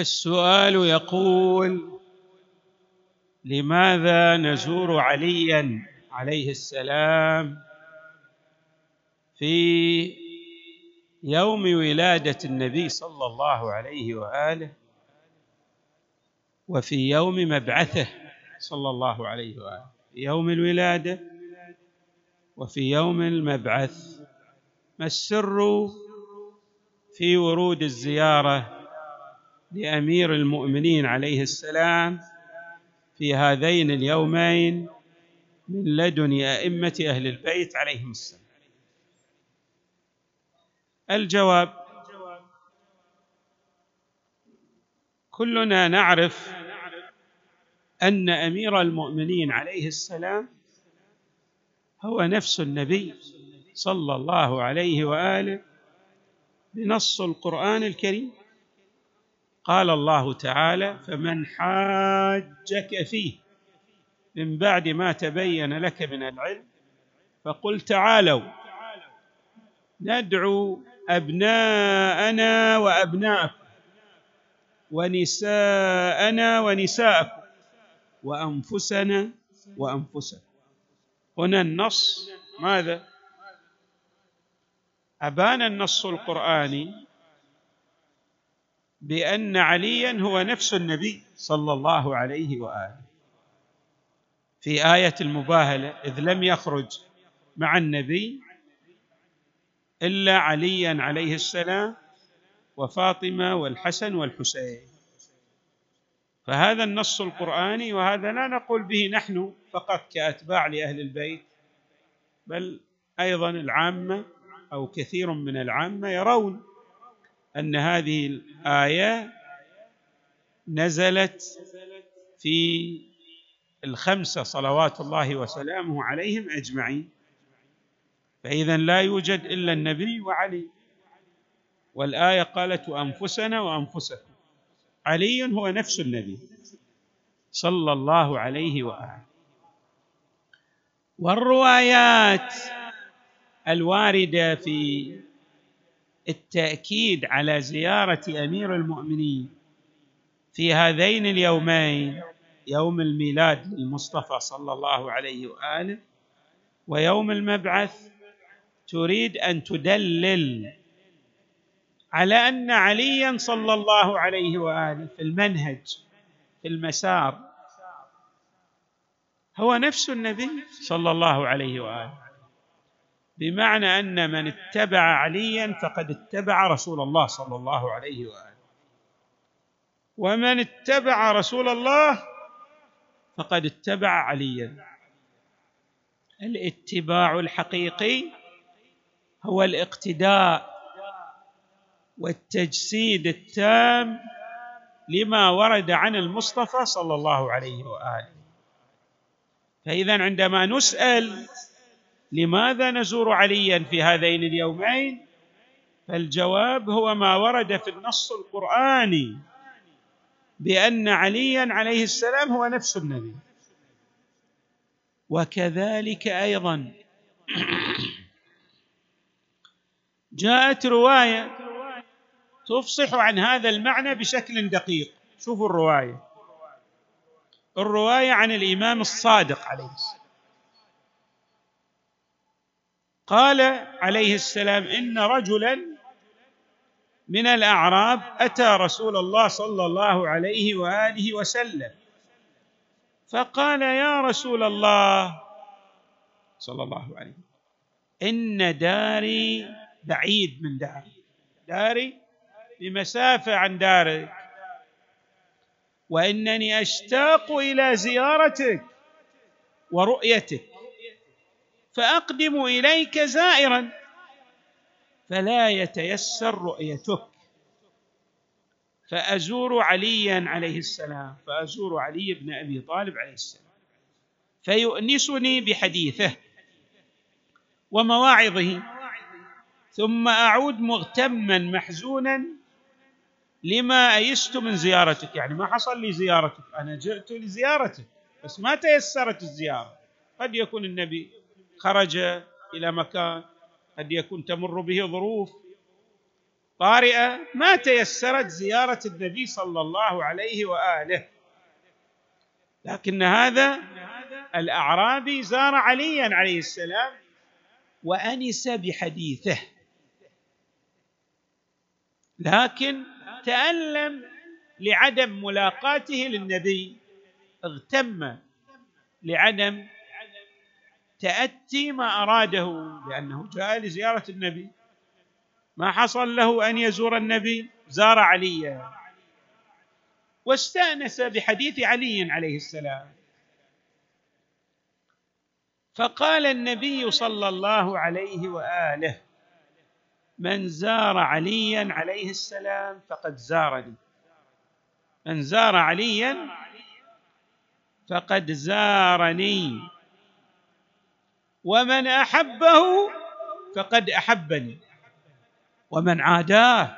السؤال يقول لماذا نزور عليا عليه السلام في يوم ولادة النبي صلى الله عليه وآله وفي يوم مبعثه صلى الله عليه وآله؟ في يوم الولادة وفي يوم المبعث. ما السر في ورود الزيارة لأمير المؤمنين عليه السلام في هذين اليومين من لدن أئمة أهل البيت عليهم السلام. الجواب كلنا نعرف أن أمير المؤمنين عليه السلام هو نفس النبي صلى الله عليه وآله بنص القرآن الكريم. قال الله تعالى فمن حاجك فيه من بعد ما تبين لك من العلم فقل تعالوا ندعو أبناءنا وأبناءكم ونساءنا ونساءكم وأنفسنا وأنفسكم. هنا النص ماذا؟ أبان النص القرآني بأن عليا هو نفس النبي صلى الله عليه وآله. في آية المباهلة إذ لم يخرج مع النبي إلا عليا عليه السلام وفاطمة والحسن والحسين. فهذا النص القرآني وهذا لا نقول به نحن فقط كأتباع لأهل البيت بل أيضا العامة أو كثير من العامة يرون أن هذه الآية نزلت في الخمسة صلوات الله وسلامه عليهم أجمعين. فاذا لا يوجد إلا النبي وعلي. والآية قالت أنفسنا وأنفسكم. علي هو نفس النبي صلى الله عليه وآله. والروايات الواردة في التأكيد على زيارة أمير المؤمنين في هذين اليومين يوم الميلاد للمصطفى صلى الله عليه وآله ويوم المبعث تريد أن تدلل على أن عليا صلى الله عليه وآله في المنهج في المسار هو نفس النبي صلى الله عليه وآله. بمعنى أن من اتبع عليا فقد اتبع رسول الله صلى الله عليه وآله. ومن اتبع رسول الله فقد اتبع عليا. الاتباع الحقيقي هو الاقتداء والتجسيد التام لما ورد عن المصطفى صلى الله عليه وآله. فاذا عندما نسأل لماذا نزور عليا في هذين اليومين؟ فالجواب هو ما ورد في النص القرآني بأن عليا عليه السلام هو نفس النبي. وكذلك أيضا. جاءت رواية تفصح عن هذا المعنى بشكل دقيق. شوفوا الرواية. الرواية عن الإمام الصادق عليه السلام. قال عليه السلام إن رجلا من الأعراب أتى رسول الله صلى الله عليه وآله وسلم فقال يا رسول الله صلى الله عليه وسلم إن داري بعيد من داري. داري بمسافة عن دارك وإنني أشتاق إلى زيارتك ورؤيتك. فأقدم إليك زائرا. فلا يتيسر رؤيتك. فأزور عليا عليه السلام. فأزور علي بن أبي طالب عليه السلام. فيؤنسني بحديثه ومواعظه. ثم أعود مغتما محزونا لما أيست من زيارتك. يعني ما حصل لي زيارتك. أنا جئت لزيارتك. بس ما تيسرت الزيارة. قد يكون النبي خرج إلى مكان قد يكون تمر به ظروف طارئة ما تيسرت زيارة النبي صلى الله عليه وآله. لكن هذا الأعرابي زار عليا عليه السلام وأنس بحديثه. لكن تألم لعدم ملاقاته للنبي اغتم لعدم تأتي ما أراده لأنه جاء لزيارة النبي. ما حصل له أن يزور النبي زار عليا. واستأنس بحديث علي عليه السلام. فقال النبي صلى الله عليه وآله من زار عليا عليه السلام فقد زارني. من زار عليا فقد زارني. ومن أحبه فقد أحبني ومن عاداه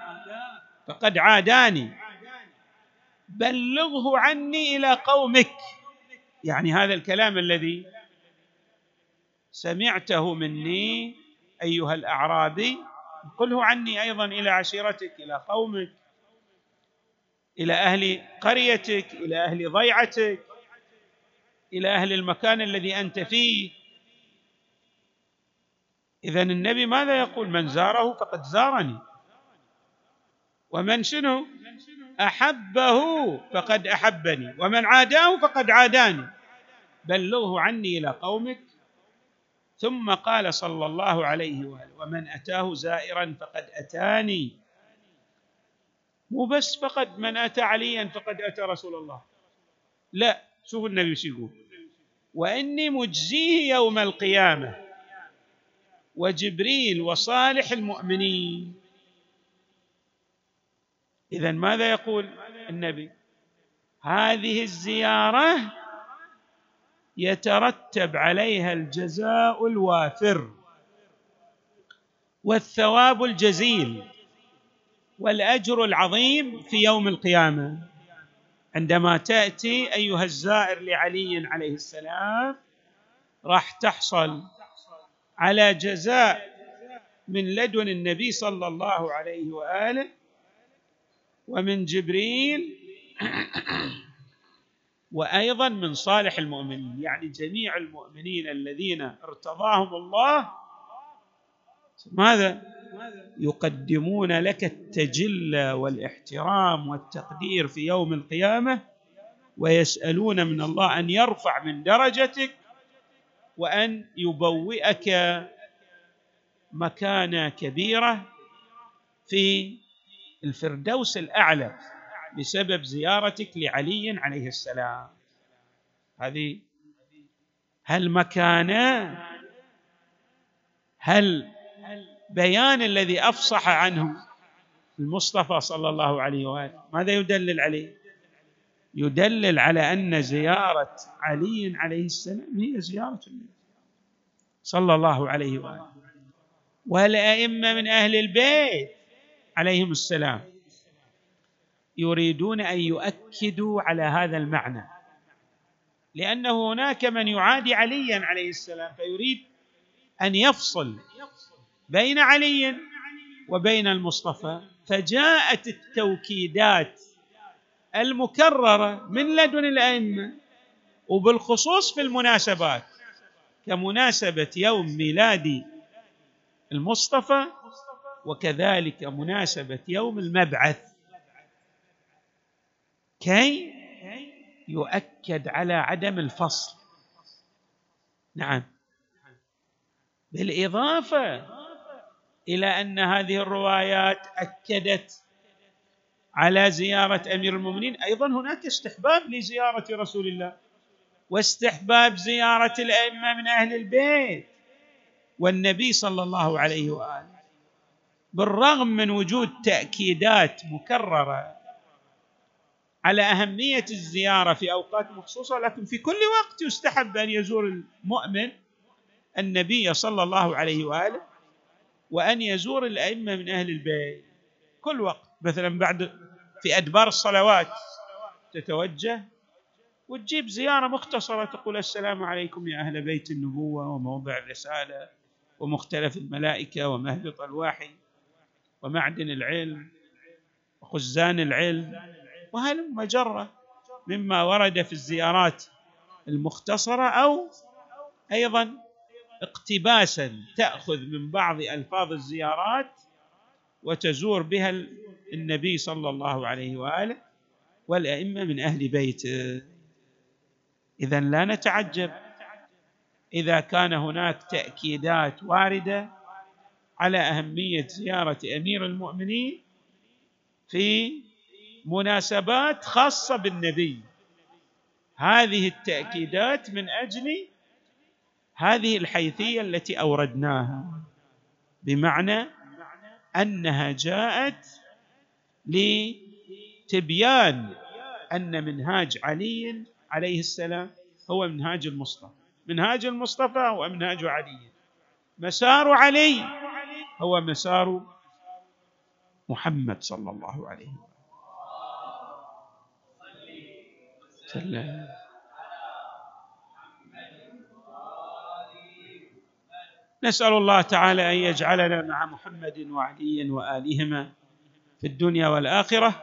فقد عاداني. بلغه عني إلى قومك. يعني هذا الكلام الذي سمعته مني أيها الأعرابي قله عني أيضا إلى عشيرتك إلى قومك إلى أهل قريتك إلى أهل ضيعتك إلى أهل المكان الذي أنت فيه. إذا النبي ماذا يقول؟ من زاره فقد زارني. ومن شنو؟ أحبه فقد أحبني. ومن عاداه فقد عاداني. بلغه عني إلى قومك. ثم قال صلى الله عليه وآله ومن أتاه زائرا فقد أتاني. مو بس فقد من أتى عليا فقد أتى رسول الله. لا شوفوا النبي يقول. وإني مجزيه يوم القيامة. وجبريل وصالح المؤمنين. اذا ماذا يقول النبي؟ هذه الزيارة يترتب عليها الجزاء الوافر والثواب الجزيل والأجر العظيم في يوم القيامة. عندما تأتي أيها الزائر لعلي عليه السلام راح تحصل على جزاء من لدن النبي صلى الله عليه وآله ومن جبريل وأيضا من صالح المؤمنين يعني جميع المؤمنين الذين ارتضاهم الله. ماذا؟ يقدمون لك التجل والاحترام والتقدير في يوم القيامة ويسألون من الله أن يرفع من درجتك وأن يبوئك مكانة كبيرة في الفردوس الأعلى بسبب زيارتك لعلي عليه السلام. هذه هل مكانة؟ هل بيان الذي أفصح عنه المصطفى صلى الله عليه وآله؟ ماذا يدلل عليه؟ يدلل على أن زيارة علي عليه السلام هي زيارة النبي صلى الله عليه وآله. والأئمة من أهل البيت عليهم السلام يريدون أن يؤكدوا على هذا المعنى. لأن هناك من يعادي عليا عليه السلام فيريد أن يفصل بين علي وبين المصطفى. فجاءت التوكيدات المكررة من لدن الأئمة وبالخصوص في المناسبات كمناسبة يوم ميلاد المصطفى وكذلك مناسبة يوم المبعث. كي يؤكد على عدم الفصل. نعم. بالإضافة إلى أن هذه الروايات أكدت على زيارة أمير المؤمنين. أيضا هناك استحباب لزيارة رسول الله واستحباب زيارة الأئمة من أهل البيت والنبي صلى الله عليه وآله. بالرغم من وجود تأكيدات مكررة على أهمية الزيارة في أوقات مخصوصة لكن في كل وقت يستحب أن يزور المؤمن النبي صلى الله عليه وآله وأن يزور الأئمة من أهل البيت. كل وقت. مثلا بعد في أدبار الصلوات تتوجه وتجيب زيارة مختصرة تقول السلام عليكم يا أهل بيت النبوة وموضع الرسالة ومختلف الملائكة ومهبط الوحي ومعدن العلم وخزان العلم وهل مجرة مما ورد في الزيارات المختصرة أو أيضا اقتباسا تأخذ من بعض ألفاظ الزيارات وتزور بها النبي صلى الله عليه وآله والأئمة من أهل بيته إذا لا نتعجب. إذا كان هناك تأكيدات واردة على أهمية زيارة أمير المؤمنين في مناسبات خاصة بالنبي. هذه التأكيدات من أجل هذه الحيثية التي أوردناها. بمعنى أنها جاءت لتبيان أن منهاج علي عليه السلام هو منهاج المصطفى. منهاج المصطفى هو منهاج علي. مسار علي هو مسار محمد صلى الله عليه وسلم. نسأل الله تعالى أن يجعلنا مع محمد وعلي وآلهما في الدنيا والآخرة.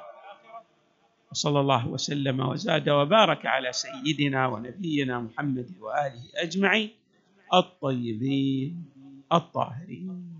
وصلى الله وسلم وزاد وبارك على سيدنا ونبينا محمد وآله أجمعين الطيبين الطاهرين.